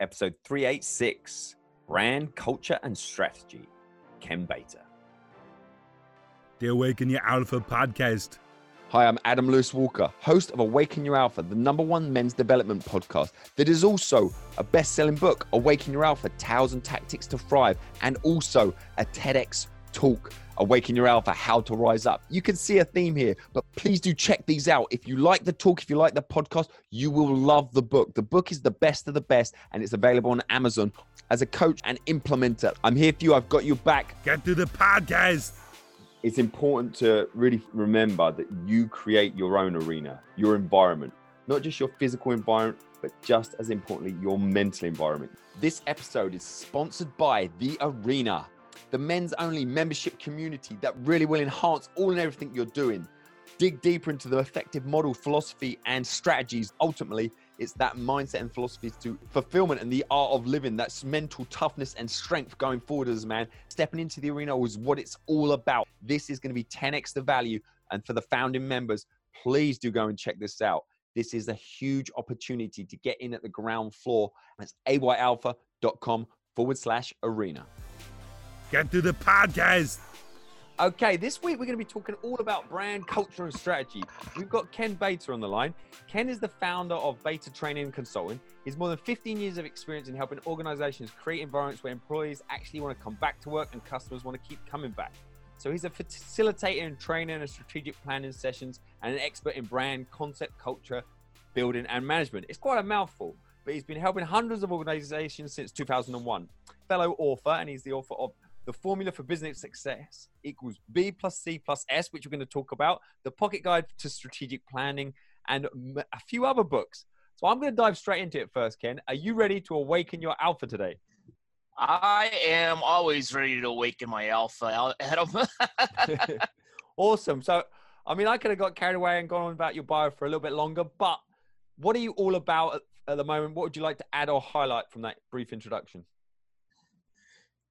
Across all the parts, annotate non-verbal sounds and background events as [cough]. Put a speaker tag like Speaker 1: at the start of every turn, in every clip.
Speaker 1: episode 386 Brand, Culture, and Strategy. Ken Bator.
Speaker 2: The Awaken Your Alpha podcast.
Speaker 3: Hi, I'm Adam Lewis Walker, host of Awaken Your Alpha, the number one men's development podcast that is also a best selling book, Awaken Your Alpha Tales and Tactics to Thrive, and also a TEDx talk, Awaken Your Alpha How to Rise Up. You can see a theme here, but please do check these out. If you like the talk, if you like the podcast, you will love the book. The book is the best of the best, and it's available on Amazon. As a coach and implementer, I'm here for you. I've got your back.
Speaker 2: Get to the podcast.
Speaker 3: it's important to really remember that you create your own arena, your environment, not just your physical environment, but just as importantly, your mental environment. This episode is sponsored by The Arena, the men's only membership community that really will enhance all and everything you're doing. Dig deeper into the effective model, philosophy, and strategies. Ultimately, it's that mindset and philosophy to fulfillment and the art of living. That's mental toughness and strength going forward as a man. Stepping into the arena is what it's all about. This is going to be 10x the value. And for the founding members, please do go and check this out. This is a huge opportunity to get in at the ground floor. That's ayalpha.com forward slash arena.
Speaker 2: Get to the podcast.
Speaker 1: Okay, this week we're going to be talking all about brand, culture, and strategy. We've got Ken Bator on the line. Ken is the founder of Bator Training and Consulting. He's more than 15 years of experience in helping organizations create environments where employees actually want to come back to work and customers want to keep coming back. So he's a facilitator in training and strategic planning sessions and an expert in brand, concept, culture, building, and management. It's quite a mouthful, but he's been helping hundreds of organizations since 2001. Fellow author, and he's the author of the formula for business success equals B plus C plus S, which we're going to talk about, the pocket guide to strategic planning, and a few other books. So I'm going to dive straight into it first, Ken. Are you ready to awaken your alpha today?
Speaker 4: I am always ready to awaken my alpha, Adam. [laughs] [laughs]
Speaker 1: awesome. So, I mean, I could have got carried away and gone on about your bio for a little bit longer, but what are you all about at, at the moment? What would you like to add or highlight from that brief introduction?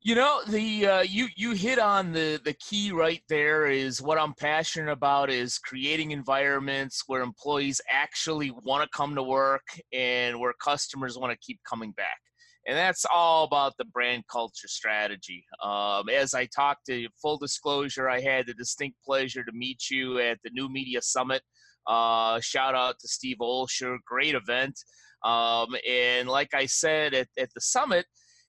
Speaker 4: You know, the uh, you you hit on the the key right there. Is what I'm passionate about is creating environments where employees actually want to come to work and where customers want to keep coming back. And that's all about the brand culture strategy. Um, as I talked to full disclosure, I had the distinct pleasure to meet you at the New Media Summit. Uh, shout out to Steve Olsher, great event. Um, and like I said at, at the summit,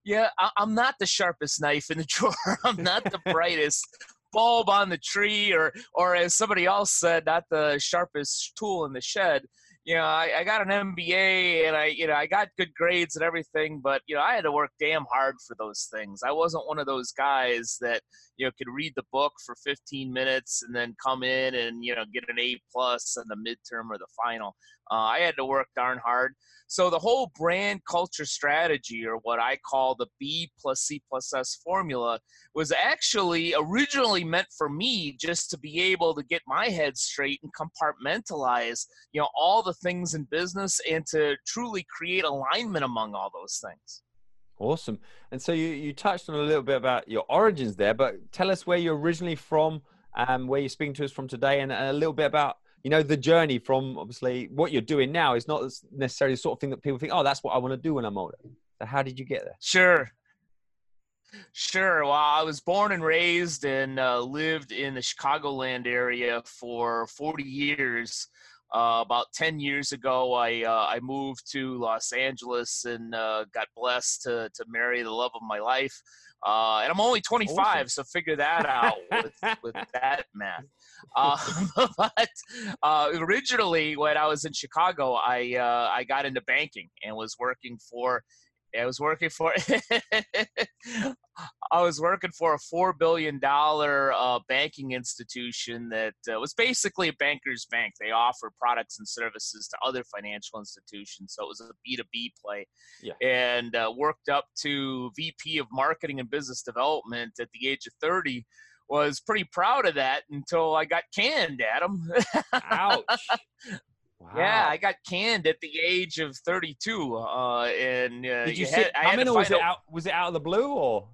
Speaker 4: yeah, I, am not the sharpest knife in the [laughs] drawer. I'm not the brightest bulb on the tree, or or as somebody else said, not the sharpest tool in the shed. You know, I, I got an MBA and I, you know, I got good grades and everything, but you know, I had to work damn hard for those things. I wasn't one of those guys that you know could read the book for 15 minutes and then come in and you know get an A plus on the midterm or the final. Uh, I had to work darn hard. So the whole brand culture strategy, or what I call the B plus C plus S formula, was actually originally meant for me just to be able to get my head straight and compartmentalize, you know, all the things in business and to truly create alignment among all those things.
Speaker 1: Awesome. And so you, you touched on a little bit about your origins there, but tell us where you're originally from, um, where you're speaking to us from today, and a little bit about you know the journey from obviously what you're doing now is not necessarily the sort of thing that people think oh that's what i want to do when i'm older so how did you get there
Speaker 4: sure Sure. Well, I was born and raised and uh, lived in the Chicagoland area for 40 years. Uh, about 10 years ago, I uh, I moved to Los Angeles and uh, got blessed to to marry the love of my life. Uh, and I'm only 25, awesome. so figure that out with, [laughs] with that math. Uh, [laughs] but uh, originally, when I was in Chicago, I uh, I got into banking and was working for. I was working for. [laughs] I was working for a four billion dollar uh, banking institution that uh, was basically a banker's bank. They offer products and services to other financial institutions, so it was a B two B play. Yeah. And uh, worked up to VP of Marketing and Business Development at the age of thirty was pretty proud of that until I got canned, Adam. [laughs]
Speaker 1: Ouch.
Speaker 4: Wow. Yeah, I got canned at the age of 32. Uh, and uh,
Speaker 1: did you, you sit? Had, I, I mean, was it out? Was it out of the blue or?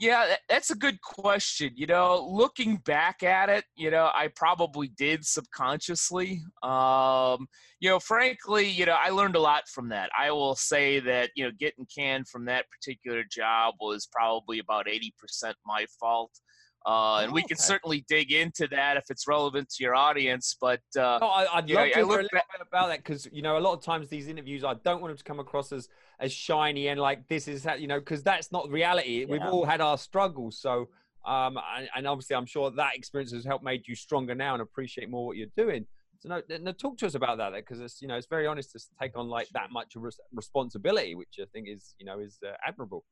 Speaker 4: Yeah, that's a good question. You know, looking back at it, you know, I probably did subconsciously. Um, you know, frankly, you know, I learned a lot from that. I will say that, you know, getting canned from that particular job was probably about 80% my fault. Uh, and we
Speaker 1: Oh,
Speaker 4: can
Speaker 1: okay.
Speaker 4: certainly dig into that if it's relevant to your audience. But uh,
Speaker 1: No, I, I'd
Speaker 4: you know,
Speaker 1: love to
Speaker 4: I
Speaker 1: hear a
Speaker 4: look
Speaker 1: little bit about that because you know a lot of times these interviews I don't want them to come across as as shiny and like this is how you know because that's not reality. We've all had our struggles, so um and, and obviously I'm sure that experience has helped made you stronger now and appreciate more what you're doing. So no, no talk to us about that because it's you know it's very honest to take on like that much res- responsibility, which I think is you know is uh, admirable.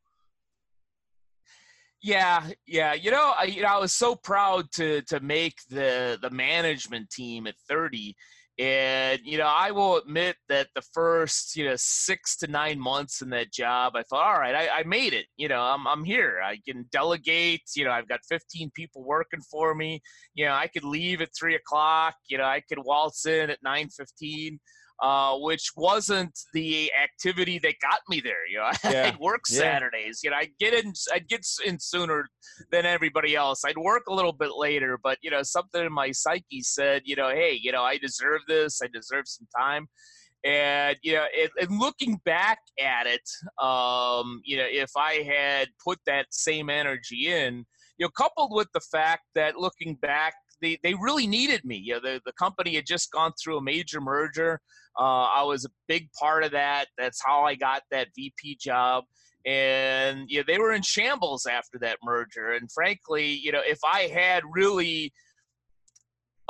Speaker 4: Yeah, yeah. You know, I you know I was so proud to to make the the management team at 30. And you know, I will admit that the first you know six to nine months in that job, I thought, all right, I, I made it. You know, I'm I'm here. I can delegate. You know, I've got 15 people working for me. You know, I could leave at three o'clock. You know, I could waltz in at 9:15 uh, which wasn't the activity that got me there. You know, [laughs]
Speaker 1: Yeah.
Speaker 4: I'd work
Speaker 1: Yeah.
Speaker 4: Saturdays. You know, I'd get in, I'd get in sooner than everybody else. I'd work a little bit later, but you know, something in my psyche said, you know, hey, you know, I deserve this. I deserve some time. And you know, it, and looking back at it, um, you know, if I had put that same energy in, you know, coupled with the fact that looking back, they, they really needed me. You know, the, the company had just gone through a major merger. Uh, I was a big part of that. That's how I got that VP job. And yeah, they were in shambles after that merger. And frankly, you know, if I had really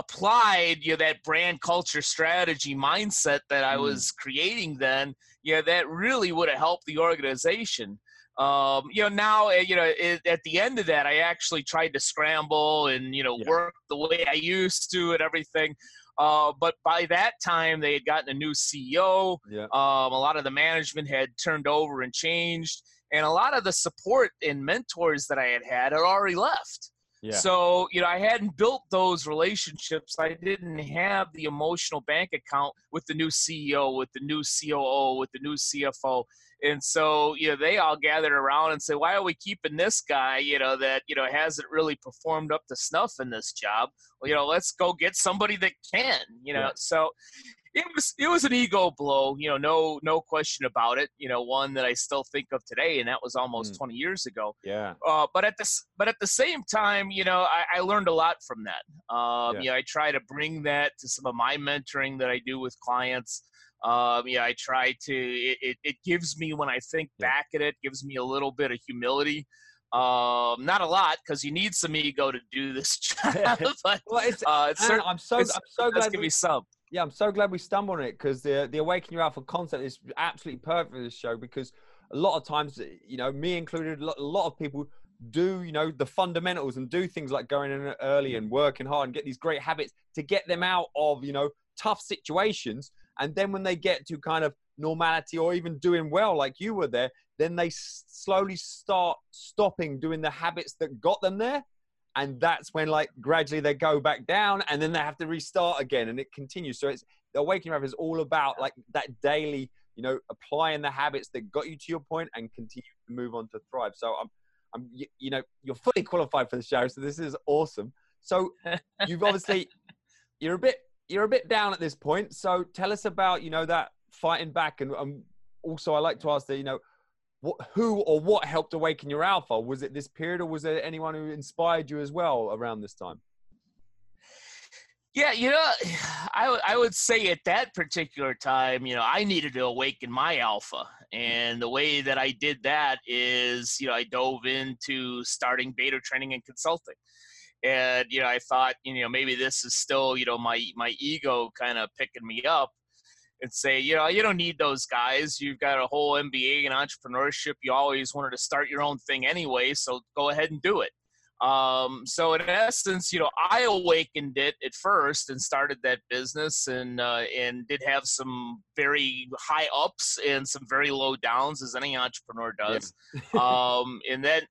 Speaker 4: applied you know that brand culture strategy mindset that I
Speaker 1: Mm.
Speaker 4: was creating then, you know, that really would have helped the organization. Um, you know, now, uh, you know, it, at the end of that, I actually tried to scramble and, you know,
Speaker 1: Yeah.
Speaker 4: work the way I used to and everything. Uh, but by that time, they had gotten a new CEO.
Speaker 1: Yeah.
Speaker 4: Um, a lot of the management had turned over and changed, and a lot of the support and mentors that I had had had already left.
Speaker 1: Yeah.
Speaker 4: So, you know, I hadn't built those relationships. I didn't have the emotional bank account with the new CEO, with the new COO, with the new CFO. And so, you know, they all gathered around and said, why are we keeping this guy, you know, that, you know, hasn't really performed up to snuff in this job? Well, you know, let's go get somebody that can, you know.
Speaker 1: Yeah.
Speaker 4: So it was it was an ego blow, you know, no no question about it. You know, one that I still think of today, and that was almost
Speaker 1: Mm.
Speaker 4: 20 years ago.
Speaker 1: Yeah.
Speaker 4: Uh, but at this, but at the same time, you know, I, I learned a lot from that. Um,
Speaker 1: Yeah.
Speaker 4: You know, I try to bring that to some of my mentoring that I do with clients. Um, yeah, I try to. It, it, it gives me when I think
Speaker 1: Yeah.
Speaker 4: back at it, gives me a little bit of humility. Um, not a lot because you need some ego to do this [laughs] [laughs] job, but
Speaker 1: Well, it's,
Speaker 4: uh, it's
Speaker 1: Aaron,
Speaker 4: certainly
Speaker 1: I'm so I'm so glad
Speaker 4: give me some.
Speaker 1: Yeah, I'm so glad we stumbled on it because the the Awaken Your Alpha concept is absolutely perfect for this show because a lot of times, you know, me included, a lot, a lot of people do, you know, the fundamentals and do things like going in early and working hard and get these great habits to get them out of, you know, tough situations. And then when they get to kind of normality or even doing well, like you were there, then they slowly start stopping doing the habits that got them there and that's when like gradually they go back down and then they have to restart again and it continues. So it's the awakening Rapper is all about like that daily you know applying the habits that got you to your point and continue to move on to thrive. So i'm i'm you, you know you're fully qualified for the show so this is awesome. So [laughs] you've obviously you're a bit you're a bit down at this point. So tell us about you know that fighting back and um, also i like to ask that you know what, who or what helped awaken your alpha? Was it this period, or was there anyone who inspired you as well around this time?
Speaker 4: Yeah, you know, [sighs] I, I would say at that particular time, you know, I needed to awaken my alpha. And the way that I did that is, you know, I dove into starting Bator training and consulting. And, you know, I thought, you know, maybe this is still, you know, my, my ego kind of picking me up and say, you know, you don't need those guys. You've got a whole MBA in entrepreneurship. You always wanted to start your own thing anyway. So go ahead and do it. Um, so in essence, you know, I awakened it at first and started that business and, uh, and did have some very high ups and some very low downs as any entrepreneur does. [laughs] um, and then,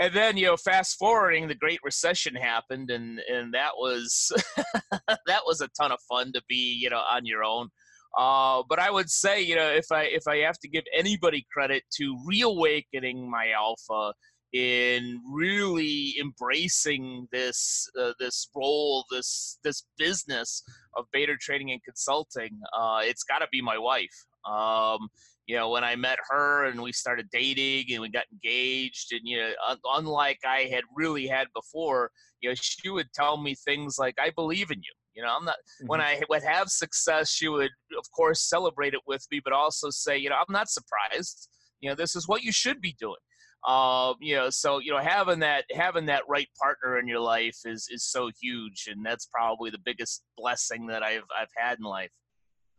Speaker 4: and then, you know, fast forwarding the great recession happened and, and that was, [laughs] that was a ton of fun to be, you know, on your own. Uh, but I would say, you know, if I if I have to give anybody credit to reawakening my alpha, in really embracing this uh, this role, this this business of Bator training and consulting, uh, it's got to be my wife. Um, you know, when I met her and we started dating and we got engaged, and you know, un- unlike I had really had before, you know, she would tell me things like, "I believe in you." You know, I'm not mm-hmm. when I would have success, she would, of course, celebrate it with me, but also say, you know, I'm not surprised. You know, this is what you should be doing. Um, you know, so you know, having that having that right partner in your life is is so huge, and that's probably the biggest blessing that I've I've had in life.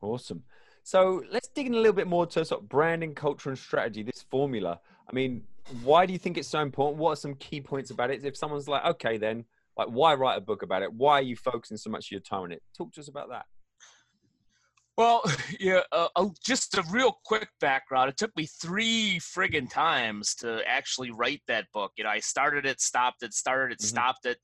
Speaker 1: Awesome. So let's dig in a little bit more to sort of branding, culture, and strategy. This formula. I mean, why do you think it's so important? What are some key points about it? If someone's like, okay, then like, why write a book about it? Why are you focusing so much of your time on it? Talk to us about that.
Speaker 4: Well, [laughs] yeah, uh, uh, just a real quick background. It took me three friggin' times to actually write that book. You know, I started it, stopped it, started it, mm-hmm. stopped it.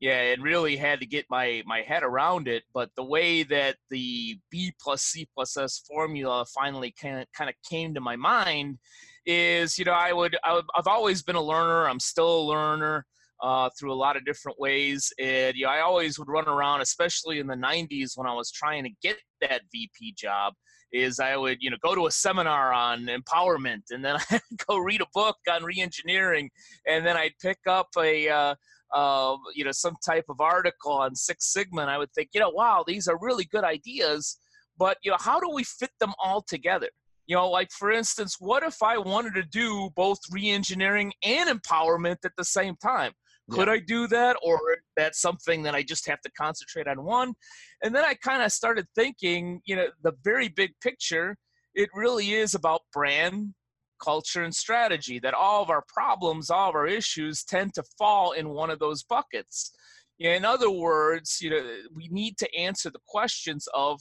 Speaker 4: Yeah, and really had to get my my head around it. But the way that the B plus C plus S formula finally kind of kind of came to my mind is, you know, I would, I would I've always been a learner. I'm still a learner uh, through a lot of different ways. And you know, I always would run around, especially in the 90s when I was trying to get that VP job. Is I would you know go to a seminar on empowerment, and then [laughs] I'd go read a book on reengineering, and then I'd pick up a uh, uh, you know some type of article on Six Sigma, and I would think, you know, wow, these are really good ideas, but you know, how do we fit them all together? You know, like for instance, what if I wanted to do both reengineering and empowerment at the same time? Could yeah. I do that? Or that's something that I just have to concentrate on one? And then I kind of started thinking, you know, the very big picture, it really is about brand, culture, and strategy, that all of our problems, all of our issues tend to fall in one of those buckets. In other words, you know, we need to answer the questions of,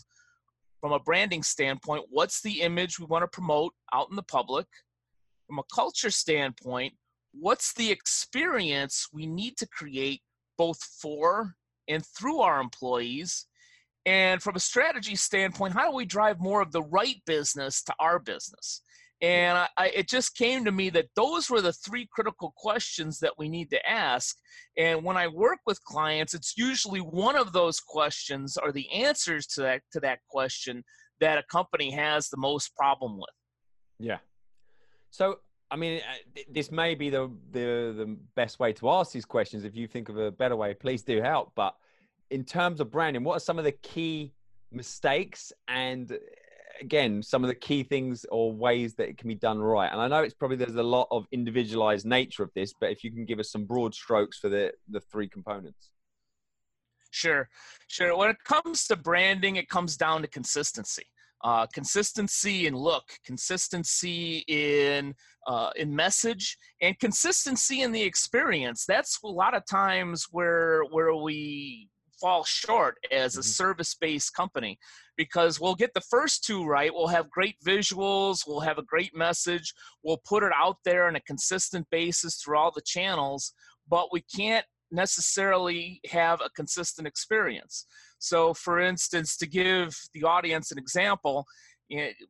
Speaker 4: from a branding standpoint, what's the image we want to promote out in the public? From a culture standpoint, what's the experience we need to create both for and through our employees? And from a strategy standpoint, how do we drive more of the right business to our business? And I, I, it just came to me that those were the three critical questions that we need to ask. And when I work with clients, it's usually one of those questions or the answers to that to that question that a company has the most problem with.
Speaker 1: Yeah. So I mean, uh, this may be the, the the best way to ask these questions. If you think of a better way, please do help. But in terms of branding, what are some of the key mistakes and again some of the key things or ways that it can be done right? And I know it's probably there's a lot of individualized nature of this, but if you can give us some broad strokes for the the three components.
Speaker 4: Sure, sure. When it comes to branding, it comes down to consistency uh, consistency in look, consistency in uh, in message, and consistency in the experience. That's a lot of times where where we fall short as a mm-hmm. service-based company because we'll get the first two right we'll have great visuals we'll have a great message we'll put it out there on a consistent basis through all the channels but we can't necessarily have a consistent experience so, for instance, to give the audience an example,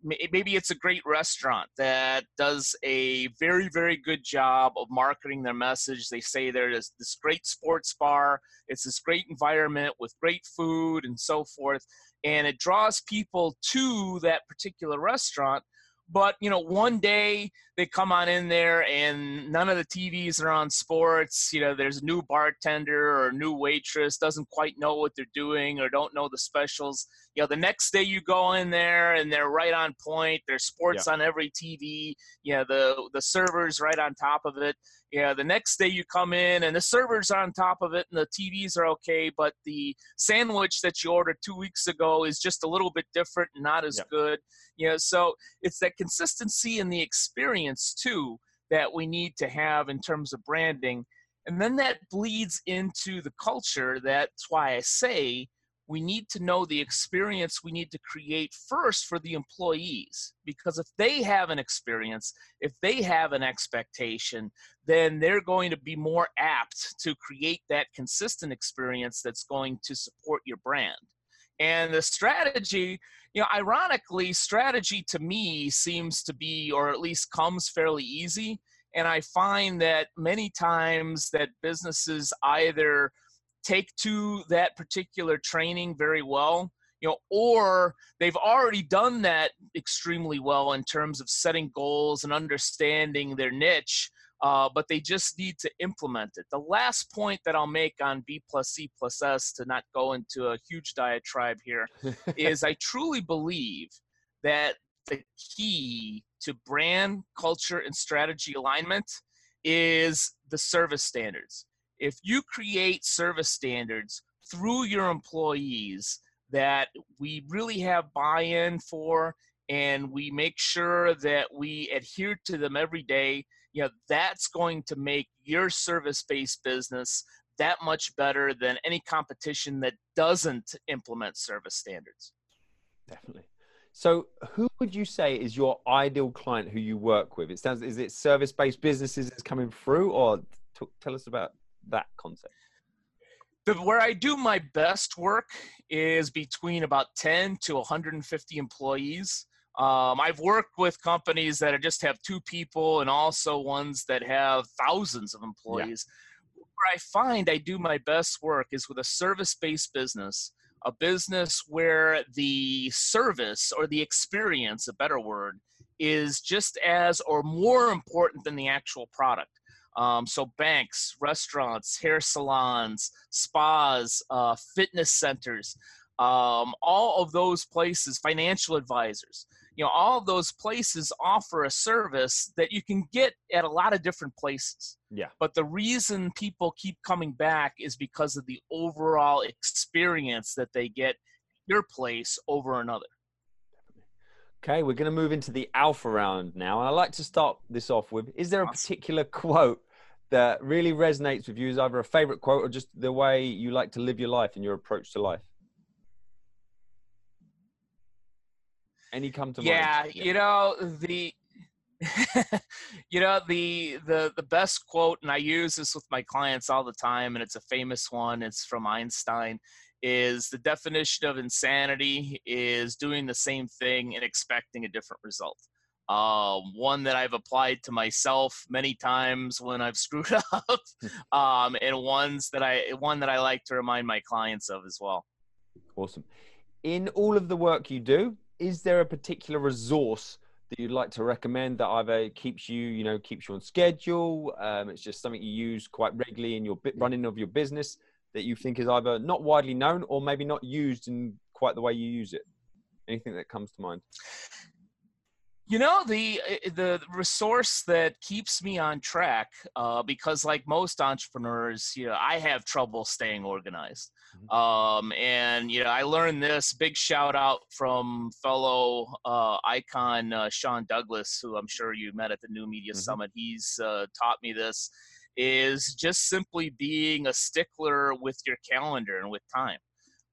Speaker 4: maybe it's a great restaurant that does a very, very good job of marketing their message. They say there's this great sports bar, it's this great environment with great food and so forth, and it draws people to that particular restaurant. But you know, one day they come on in there and none of the TVs are on sports. You know, there's a new bartender or a new waitress doesn't quite know what they're doing or don't know the specials. You know, the next day you go in there and they're right on point. There's sports yeah. on every TV. You know, the the servers right on top of it. Yeah, the next day you come in and the servers are on top of it and the TVs are okay, but the sandwich that you ordered two weeks ago is just a little bit different, not as good. You know, so it's that consistency in the experience too that we need to have in terms of branding. And then that bleeds into the culture. That's why I say we need to know the experience we need to create first for the employees because if they have an experience if they have an expectation then they're going to be more apt to create that consistent experience that's going to support your brand. And the strategy you know ironically strategy to me seems to be or at least comes fairly easy. And I find that many times that businesses either take to that particular training very well you know or they've already done that extremely well in terms of setting goals and understanding their niche uh, but they just need to implement it. The last point that i'll make on b plus c plus s to not go into a huge diatribe here [laughs] is i truly believe that the key to brand culture and strategy alignment is the service standards if you create service standards through your employees that we really have buy-in for and we make sure that we adhere to them every day you know that's going to make your service-based business that much better than any competition that doesn't implement service standards.
Speaker 1: Definitely. So who would you say is your ideal client who you work with? It sounds is it service-based businesses that's coming through or t- tell us about that concept?
Speaker 4: The, where I do my best work is between about 10 to 150 employees. Um, I've worked with companies that just have two people and also ones that have thousands of employees. Yeah. Where I find I do my best work is with a service based business, a business where the service or the experience, a better word, is just as or more important than the actual product. Um, so banks, restaurants, hair salons, spas, uh, fitness centers, um, all of those places, financial advisors, you know, all of those places offer a service that you can get at a lot of different places.
Speaker 1: Yeah.
Speaker 4: But the reason people keep coming back is because of the overall experience that they get your place over another.
Speaker 1: Okay, we're going to move into the alpha round now. And I'd like to start this off with Is there a particular quote that really resonates with you is either a favorite quote or just the way you like to live your life and your approach to life? Any come to
Speaker 4: yeah,
Speaker 1: mind?
Speaker 4: Yeah, you know, the. [laughs] you know the the the best quote and i use this with my clients all the time and it's a famous one it's from einstein is the definition of insanity is doing the same thing and expecting a different result. Um, one that I've applied to myself many times when I've [laughs] screwed up, um, and ones that I one that I like to remind my clients of as well.
Speaker 1: Awesome. In all of the work you do, is there a particular resource that you'd like to recommend that either keeps you, you know, keeps you on schedule? Um, it's just something you use quite regularly in your running of your business that you think is either not widely known or maybe not used in quite the way you use it? Anything that comes to mind?
Speaker 4: You know the eh, the resource that keeps me on track uh, because, like most entrepreneurs, you know, I have trouble staying organized. Mm-hmm. Um, and you know, I learned this. Big shout out from fellow uh, icon uh, Sean Douglas, who I'm sure you met at the New Media mm-hmm. Summit. He's uh, taught me this is just simply being a stickler with your calendar and with time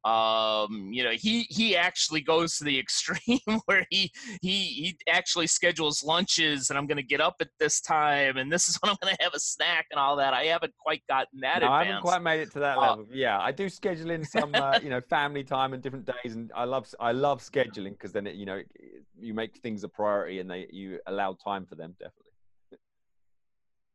Speaker 4: um you know he he actually goes to the [laughs] extreme where he he he actually schedules lunches and i'm going to get up at this time and this is [laughs] when i'm going to have a snack and all that. I haven't quite gotten that
Speaker 1: no,
Speaker 4: advanced.
Speaker 1: i haven't quite made it to that uh, level. Yeah i do schedule in [laughs] some uh, you know family time and different days and i love i love scheduling because then it you know you make things a priority and they you allow time for them definitely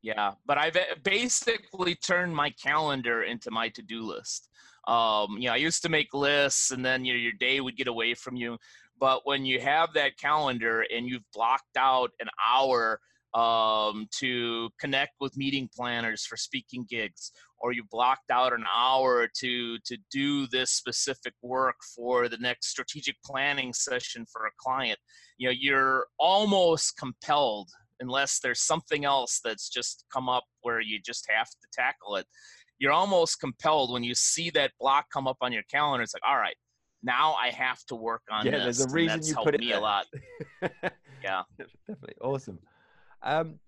Speaker 4: yeah, but I've eh, basically turned my calendar into my to-do list. Um, you know, I used to make lists, and then you know, your day would get away from you. But when you have that calendar and you've blocked out an hour um, to connect with meeting planners for speaking gigs, or you blocked out an hour to to do this specific work for the next strategic planning session for a client, you know, you're almost compelled unless there's something else that's just come up where you just have to tackle it. You're almost compelled when you see that block come up on your calendar. It's like, all right, now I have to work on
Speaker 1: yeah,
Speaker 4: this.
Speaker 1: Yeah, there's a reason you put it
Speaker 4: me
Speaker 1: there.
Speaker 4: a lot. [laughs] yeah,
Speaker 1: definitely awesome. Um,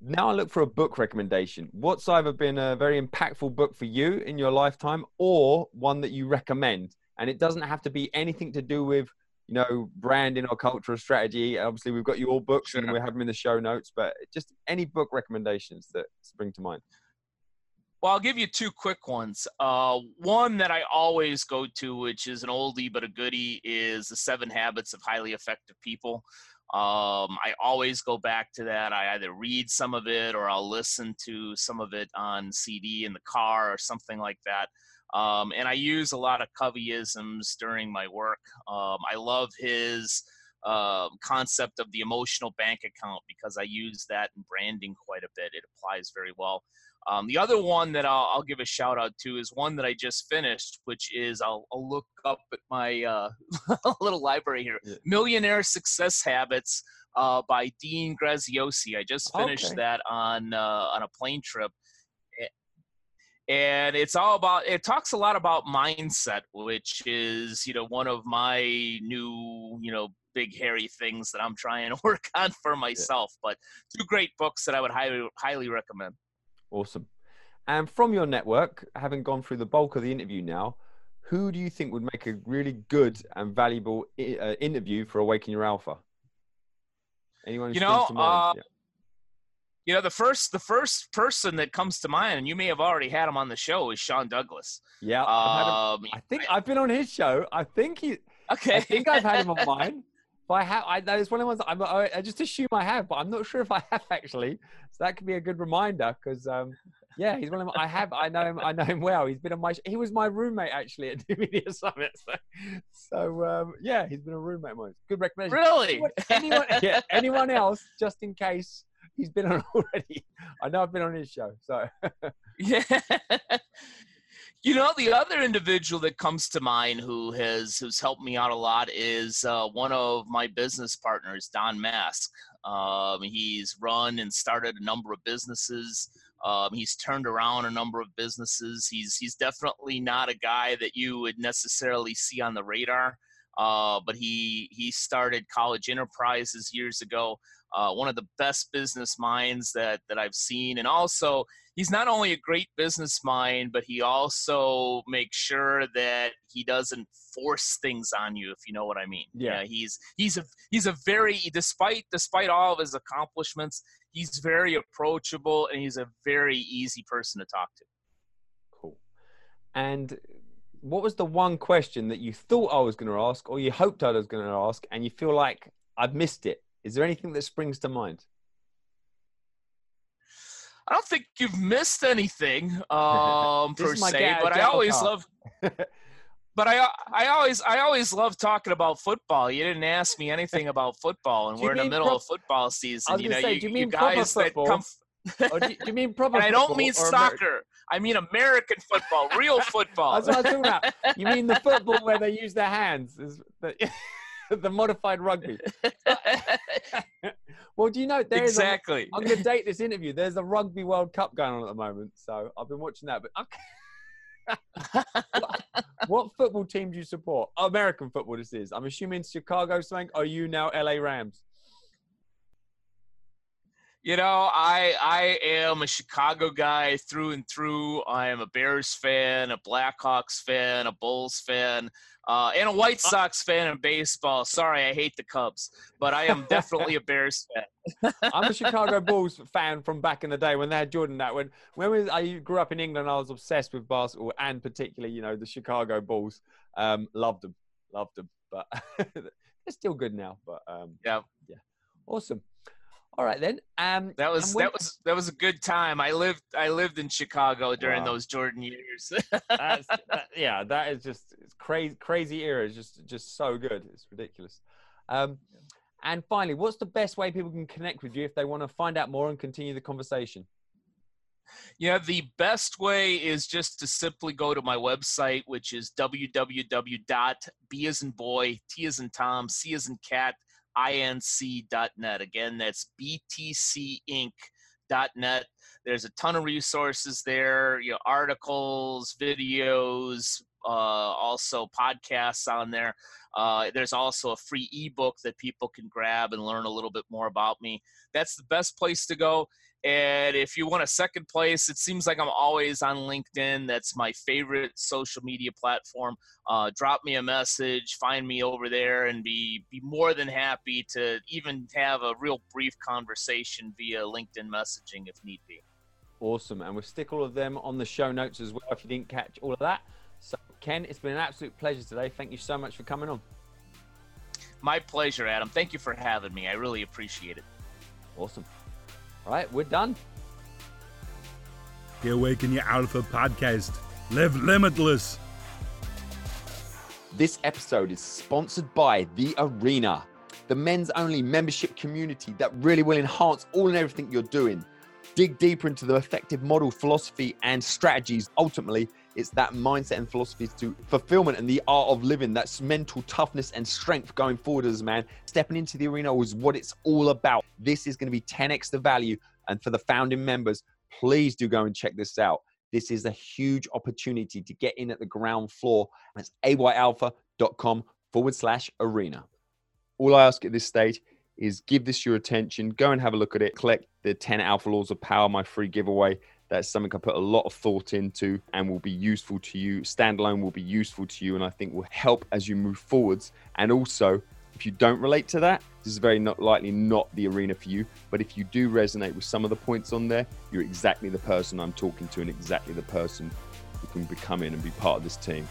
Speaker 1: now I look for a book recommendation. What's either been a very impactful book for you in your lifetime, or one that you recommend? And it doesn't have to be anything to do with you know, branding or cultural strategy. Obviously, we've got your books and we have them in the show notes, but just any book recommendations that spring to mind.
Speaker 4: Well, I'll give you two quick ones. Uh, one that I always go to, which is an oldie but a goodie, is The Seven Habits of Highly Effective People. Um, I always go back to that. I either read some of it or I'll listen to some of it on CD in the car or something like that. Um, and I use a lot of Coveyisms during my work. Um, I love his uh, concept of the emotional bank account because I use that in branding quite a bit. It applies very well. Um, the other one that I'll, I'll, give a shout out to is one that I just finished, which is I'll, I'll look up at my uh, [laughs] little library here yeah. Millionaire Success Habits uh, by Dean Graziosi. I just finished okay. that on, uh, on a plane trip. And it's all about, it talks a lot about mindset, which is, you know, one of my new, you know, big hairy things that I'm trying to [laughs] work on for myself. Yeah. But two great books that I would highly, highly recommend.
Speaker 1: Awesome. And from your network, having gone through the bulk of the interview now, who do you think would make a really good and valuable uh, interview for Awaken Your Alpha? Anyone?
Speaker 4: You know, uh, yeah. You know the first the first person that comes to mind, and you may have already had him on the show, is Sean Douglas.
Speaker 1: Yeah, um, I think I've been on his show. I think he.
Speaker 4: Okay. I
Speaker 1: think I've had him on [laughs] mine. But I have. I, that is one of the ones I'm, I, just assume I have, but I'm not sure if I have actually. So that could be a good reminder because, um, yeah, he's one of my, I have. I know him. I know him well. He's been on my. He was my roommate actually at [laughs] New Media Summit. So, so um, yeah, he's been a roommate of mine. Good recommendation.
Speaker 4: Really?
Speaker 1: Anyone? yeah. Anyone else? Just in case he's been on [laughs] already. I know I've been on his show. So.
Speaker 4: yeah. [laughs] You know, the other individual that comes to mind who has who's helped me out a lot is uh, one of my business partners, Don Mask. Um, he's run and started a number of businesses. Um, he's turned around a number of businesses. He's he's definitely not a guy that you would necessarily see on the radar. Uh, but he he started College Enterprises years ago. Uh, one of the best business minds that that I've seen, and also he's not only a great business mind, but he also makes sure that he doesn't force things on you, if you know what I mean.
Speaker 1: Yeah.
Speaker 4: yeah he's he's a he's a very despite despite all of his accomplishments, he's very approachable and he's a very easy person to talk to.
Speaker 1: Cool. And what was the one question that you thought I was going to ask, or you hoped I was going to ask, and you feel like I've missed it? Is there anything that springs to mind?
Speaker 4: I don't think you've missed anything [laughs] um, per se, but I always love. [laughs] but I, I always, I always love talking about football. You didn't ask me anything about football, and we're in the middle pro- of football season. You know,
Speaker 1: say,
Speaker 4: you,
Speaker 1: you, you
Speaker 4: guys
Speaker 1: that
Speaker 4: come.
Speaker 1: or do, you, do you mean proper?
Speaker 4: and I don't mean soccer. I mean American football, real [laughs] football.
Speaker 1: That's what I'm talking about. You mean the football where they use their hands? Is [laughs] the modified rugby. [laughs] well, do you know there
Speaker 4: exactly?
Speaker 1: i am going to date this interview. There's a Rugby World Cup going on at the moment, so I've been watching that. But okay. [laughs] what, what, football team do you support? American football. This is. I'm assuming Chicago. Something. Are you now LA Rams?
Speaker 4: You know, I I am a Chicago guy through and through. I am a Bears fan, a Blackhawks fan, a Bulls fan, uh, and a White uh, Sox fan in baseball. Sorry, I hate the Cubs, but I am definitely a Bears fan.
Speaker 1: I'm a [laughs] Chicago Bulls fan from back in the day when they had Jordan. That when when we, I grew up in England, I was obsessed with basketball and particularly, you know, the Chicago Bulls. Um, loved them, loved them, but [laughs] they're still good now. But um,
Speaker 4: yeah,
Speaker 1: yeah, awesome. All right then. Um,
Speaker 4: that was when, that was that was a good time. I lived I lived in Chicago during wow. those Jordan years. [laughs]
Speaker 1: that, yeah, that is just it's crazy crazy era. It's just just so good. It's ridiculous. Um, and finally, what's the best way people can connect with you if they want to find out more and continue the conversation?
Speaker 4: Yeah, the best way is just to simply go to my website, which is www.b as in boy, t as in Tom, c as in cat, inc.net. Again, that's btcinc.net. There's a ton of resources there, you know, articles, videos, uh, also podcasts on there. Uh, there's also a free ebook that people can grab and learn a little bit more about me. That's the best place to go. And if you want a second place, it seems like I'm always on LinkedIn. That's my favorite social media platform. Uh, drop me a message, find me over there, and be be more than happy to even have a real brief conversation via LinkedIn messaging if need be.
Speaker 5: Awesome. And we'll stick all of them on the show notes as well if you didn't catch all of that. So, Ken, it's been an absolute pleasure today. Thank you so much for coming on.
Speaker 4: My pleasure, Adam. Thank you for having me. I really appreciate it.
Speaker 5: Awesome. All right, we're done.
Speaker 2: The Awaken Your Alpha podcast. Live limitless.
Speaker 1: This episode is sponsored by The Arena, the men's only membership community that really will enhance all and everything you're doing. Dig deeper into the effective model, philosophy, and strategies. Ultimately, it's that mindset and philosophy to fulfillment and the art of living. That's mental toughness and strength going forward as a man. Stepping into the arena is what it's all about. This is going to be 10x the value. And for the founding members, please do go and check this out. This is a huge opportunity to get in at the ground floor. That's ayalpha.com forward slash arena. All I ask at this stage is give this your attention. Go and have a look at it. Collect the 10 Alpha Laws of Power, my free giveaway. That's something I put a lot of thought into and will be useful to you. Standalone will be useful to you and I think will help as you move forwards. And also, if you don't relate to that, this is very not likely not the arena for you. But if you do resonate with some of the points on there, you're exactly the person I'm talking to and exactly the person who can become in and be part of this team.